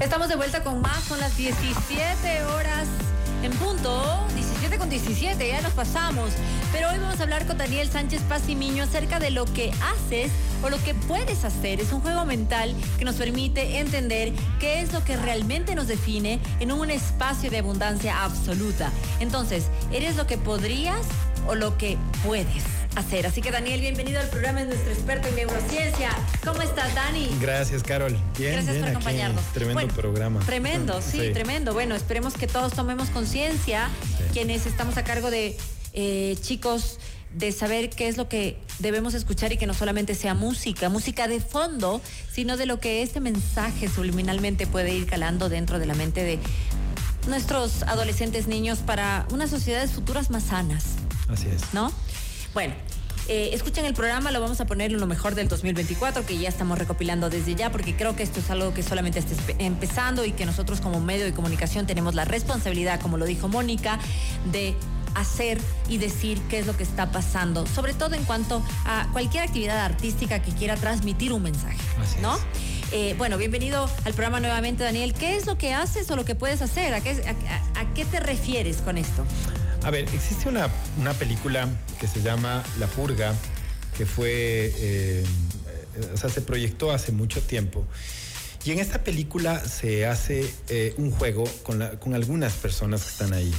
Estamos de vuelta con más, son las 17 horas en punto, 17 con 17, ya nos pasamos. Pero hoy vamos a hablar con Daniel Sánchez Pazimiño acerca de lo que haces o lo que puedes hacer. Es un juego mental que nos permite entender qué es lo que realmente nos define en un espacio de abundancia absoluta. Entonces, ¿eres lo que podrías o lo que puedes? Hacer. Así que Daniel, bienvenido al programa, es nuestro experto en neurociencia. ¿Cómo estás, Dani? Gracias, Carol. Bien, Gracias bien, por acompañarnos. tremendo programa. Tremendo, sí, tremendo. Bueno, esperemos que todos tomemos conciencia, quienes estamos a cargo de eh, chicos de saber qué es lo que debemos escuchar y que no solamente sea música, música de fondo, sino de lo que este mensaje subliminalmente puede ir calando dentro de la mente de nuestros adolescentes niños para unas sociedades futuras más sanas. Así es. ¿No? Bueno, eh, escuchen el programa, lo vamos a poner en lo mejor del 2024, que ya estamos recopilando desde ya, porque creo que esto es algo que solamente está empezando y que nosotros como medio de comunicación tenemos la responsabilidad, como lo dijo Mónica, de hacer y decir qué es lo que está pasando, sobre todo en cuanto a cualquier actividad artística que quiera transmitir un mensaje, ¿no? Eh, bueno, bienvenido al programa nuevamente, Daniel. ¿Qué es lo que haces o lo que puedes hacer? ¿A qué, a qué te refieres con esto? A ver, existe una, película que se llama La Purga, que fue, eh, o sea, se proyectó hace mucho tiempo. Y en esta película se hace eh, un juego con, con algunas personas que están ahí.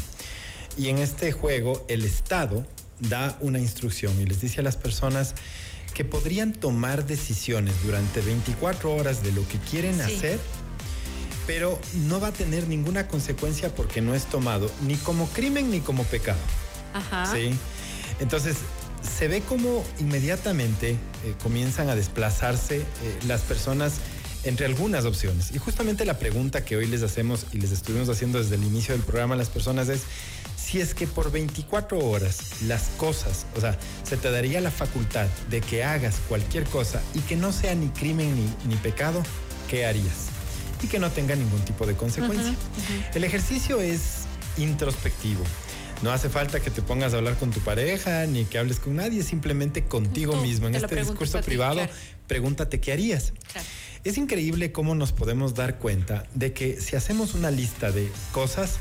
Y en este juego el Estado da una instrucción y les dice a las personas que podrían tomar decisiones durante 24 horas de lo que quieren hacer pero no va a tener ninguna consecuencia porque no es tomado ni como crimen ni como pecado. Ajá. Sí. Entonces, se ve como inmediatamente eh, comienzan a desplazarse eh, las personas entre algunas opciones. Y justamente la pregunta que hoy les hacemos y les estuvimos haciendo desde el inicio del programa a las personas es si es que por 24 horas las cosas, o sea, se te daría la facultad de que hagas cualquier cosa y que no sea ni crimen ni, ni pecado, ¿qué harías? Y que no tenga ningún tipo de consecuencia. El ejercicio es introspectivo. No hace falta que te pongas a hablar con tu pareja ni que hables con nadie, simplemente contigo mismo. En este discurso privado, pregúntate qué harías. Es increíble cómo nos podemos dar cuenta de que si hacemos una lista de cosas,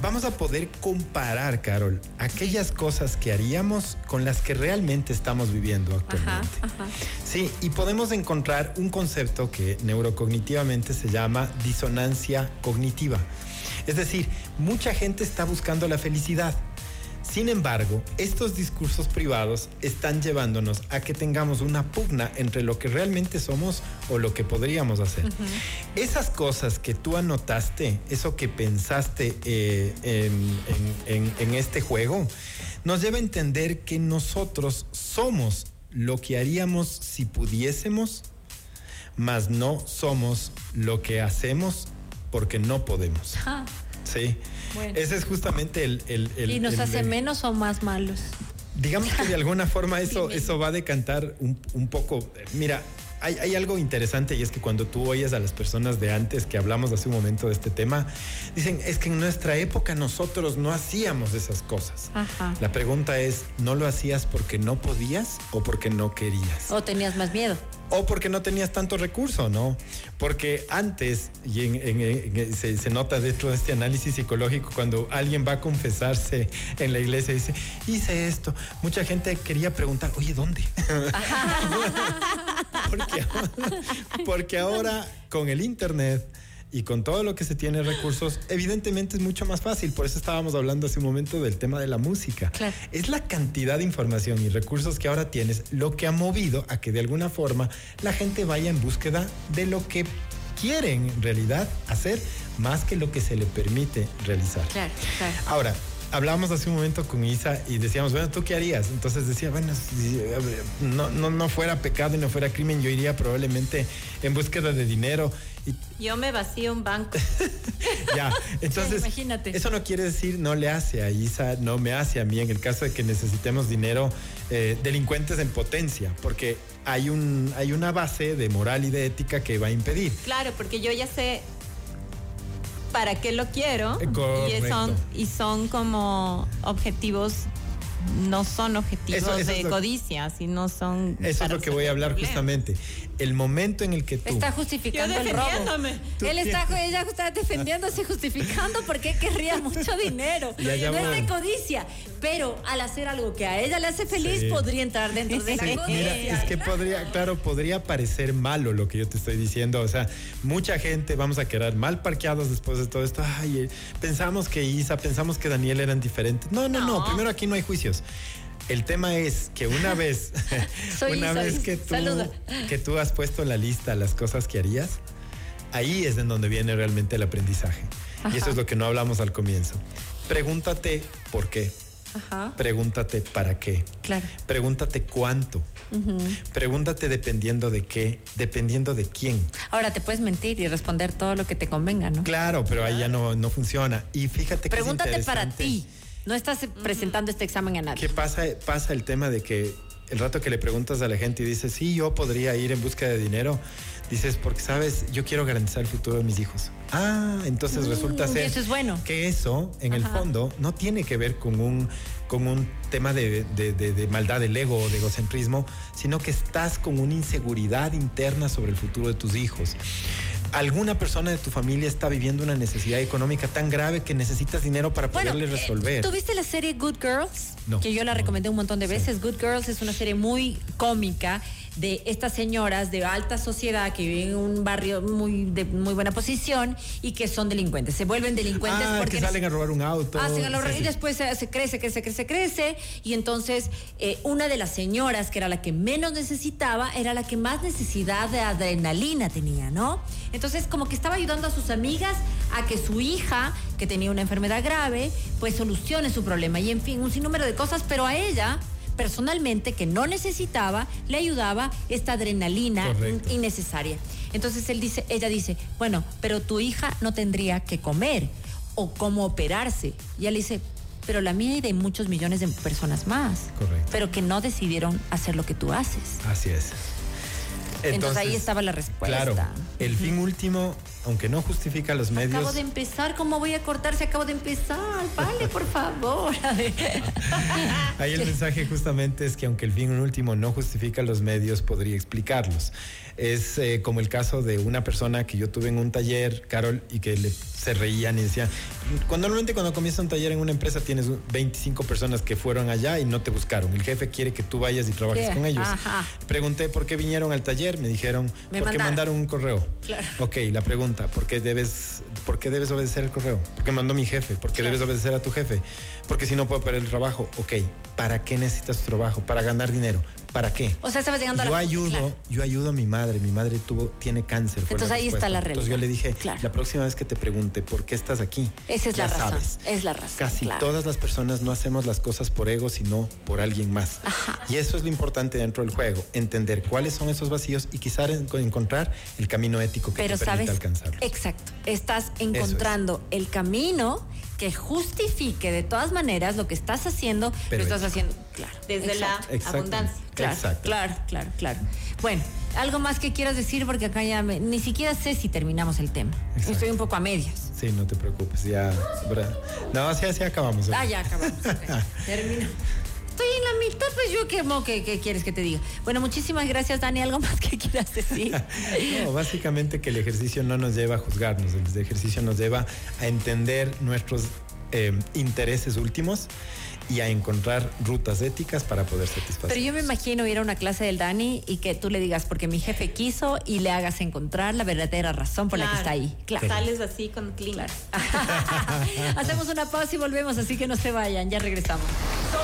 vamos a poder comparar, Carol, aquellas cosas que haríamos con las que realmente estamos viviendo actualmente. Sí, y podemos encontrar un concepto que neurocognitivamente se llama disonancia cognitiva. Es decir, mucha gente está buscando la felicidad sin embargo, estos discursos privados están llevándonos a que tengamos una pugna entre lo que realmente somos o lo que podríamos hacer. Esas cosas que tú anotaste, eso que pensaste eh, en, este juego, nos lleva a entender que nosotros somos lo que haríamos si pudiésemos, mas no somos lo que hacemos porque no podemos. Sí. Ese es justamente el... ¿Y nos hace menos o más malos? Digamos que de alguna forma eso, eso va a decantar un, un poco. Mira, hay, hay, algo interesante y es que cuando tú oyes a las personas de antes que hablamos hace un momento de este tema, dicen, es que en nuestra época nosotros no hacíamos esas cosas. La pregunta es, ¿no lo hacías porque no podías o porque no querías? O tenías más miedo o porque no tenías tanto recurso, ¿no? Porque antes, y en, se, nota dentro de este análisis psicológico, cuando alguien va a confesarse en la iglesia y dice, hice esto, mucha gente quería preguntar, oye, ¿dónde? porque, porque ahora con el Internet y con todo lo que se tiene recursos, evidentemente es mucho más fácil. Por eso estábamos hablando hace un momento del tema de la música. Es la cantidad de información y recursos que ahora tienes lo que ha movido a que de alguna forma la gente vaya en búsqueda de lo que quieren en realidad hacer más que lo que se le permite realizar. Claro, claro. Ahora, hablábamos hace un momento con Isa y decíamos, bueno, ¿tú qué harías? Entonces decía, bueno, si no, no, no fuera pecado y no fuera crimen, yo iría probablemente en búsqueda de dinero. yo me vacío un banco. ya, entonces, imagínate. eso no quiere decir no le hace a Isa, no me hace a mí en el caso de que necesitemos dinero, eh, delincuentes en potencia, porque hay, un, hay una base de moral y de ética que va a impedir. Claro, porque yo ya sé para qué lo quiero. Y son, y son como objetivos no son objetivos de codicia, sino son... Eso es lo que voy a hablar justamente. El momento en el que tú... Está justificando el robo. Él está, ella está defendiéndose, justificando porque querría mucho dinero. no es de codicia, pero al hacer algo que a ella le hace feliz, podría entrar dentro de la codicia. Mira, es que podría, claro, podría parecer malo lo que yo te estoy diciendo. O sea, mucha gente vamos a quedar mal parqueados después de todo esto. Ay, eh, pensamos que Isa, pensamos que Daniel eran diferentes. No, no, no, primero aquí no hay El tema es que una vez, una vez que tú, que tú has puesto en la lista las cosas que harías, ahí es en donde viene realmente el aprendizaje. Y eso es lo que no hablamos al comienzo. Pregúntate por qué. Pregúntate para qué. Claro. Pregúntate cuánto. Pregúntate dependiendo de qué, dependiendo de quién. Ahora te puedes mentir y responder todo lo que te convenga, ¿no? Claro, pero ahí ya no, no funciona. Y fíjate que Pregúntate para ti. No estás presentando este examen a nadie. ¿Qué pasa? Pasa el tema de que el rato que le preguntas a la gente y dices, sí, yo podría ir en busca de dinero, dices, porque sabes, yo quiero garantizar el futuro de mis hijos. Ah, entonces resulta mm, ser eso es bueno. que eso, en el fondo, no tiene que ver con un, con un tema de, de, maldad del ego o de egocentrismo, sino que estás con una inseguridad interna sobre el futuro de tus hijos alguna persona de tu familia está viviendo una necesidad económica tan grave que necesitas dinero para poderle eh, resolver. ¿Tuviste la serie Good Girls? que yo la recomendé un montón de veces. Good Girls es una serie muy cómica de estas señoras de alta sociedad que viven en un barrio muy de muy buena posición y que son delincuentes. Se vuelven delincuentes ah, porque salen a robar un auto. Hacen a y después se, crece, crece, crece, crece. Y entonces eh, una de las señoras, que era la que menos necesitaba, era la que más necesidad de adrenalina tenía, ¿no? Entonces como que estaba ayudando a sus amigas a que su hija, que tenía una enfermedad grave, pues solucione su problema. Y en fin, un sinnúmero de cosas, pero a ella personalmente que no necesitaba, le ayudaba esta adrenalina innecesaria. Entonces él dice, ella dice, bueno, pero tu hija no tendría que comer o cómo operarse. Y él dice, pero la mía y de muchos millones de personas más. Correcto. Pero que no decidieron hacer lo que tú haces. Así es. Entonces, ahí estaba la respuesta. Claro, el fin último, aunque no justifica los medios. Acabo de empezar, ¿cómo voy a cortar si acabo de empezar? Vale, por favor. ahí el mensaje justamente es que aunque el fin último no justifica los medios, podría explicarlos. Es eh, como el caso de una persona que yo tuve en un taller, Carol, y que le, se reían y decían, cuando normalmente cuando comienza un taller en una empresa tienes 25 personas que fueron allá y no te buscaron. El jefe quiere que tú vayas y trabajes con ellos. Pregunté por qué vinieron al taller, me dijeron, porque mandaron un correo. Claro. Ok, la pregunta, ¿por qué debes, por qué debes obedecer el correo? Porque mandó mi jefe, ¿por qué debes obedecer a tu jefe? Porque si no puedo perder el trabajo. Ok, ¿para qué necesitas tu trabajo? Para ganar dinero. ¿Para qué? O sea, estabas llegando yo ayudo, yo ayudo a mi madre. Mi madre tuvo, tiene cáncer. Entonces ahí está la realidad. Entonces yo le dije, la próxima vez que te pregunte por qué estás aquí, esa es la razón. Es la razón. Casi todas las personas no hacemos las cosas por ego, sino por alguien más. Y eso es lo importante dentro del juego, entender cuáles son esos vacíos y quizás encontrar el camino ético que te permita alcanzarlo. Exacto. Estás encontrando el camino que justifique de todas maneras lo que estás haciendo, lo estás haciendo, claro, desde la abundancia. Claro, claro, claro, claro. Bueno, algo más que quieras decir porque acá ya ni siquiera sé si terminamos el tema. Estoy un poco a medias. Sí, no te preocupes, ya. No, así, así acabamos. Ah, ya acabamos. Termino. Estoy en la mitad, pues yo qué, qué, quieres que te diga. Bueno, muchísimas gracias, Dani. ¿Algo más que quieras decir? no, básicamente que el ejercicio no nos lleva a juzgarnos, el ejercicio nos lleva a entender nuestros eh, intereses últimos y a encontrar rutas éticas para poder satisfacer. Pero yo me imagino ir a una clase del Dani y que tú le digas porque mi jefe quiso y le hagas encontrar la verdadera razón por la que está ahí. Claro. Sales así con clean. Hacemos una pausa y volvemos, así que no se vayan, ya regresamos.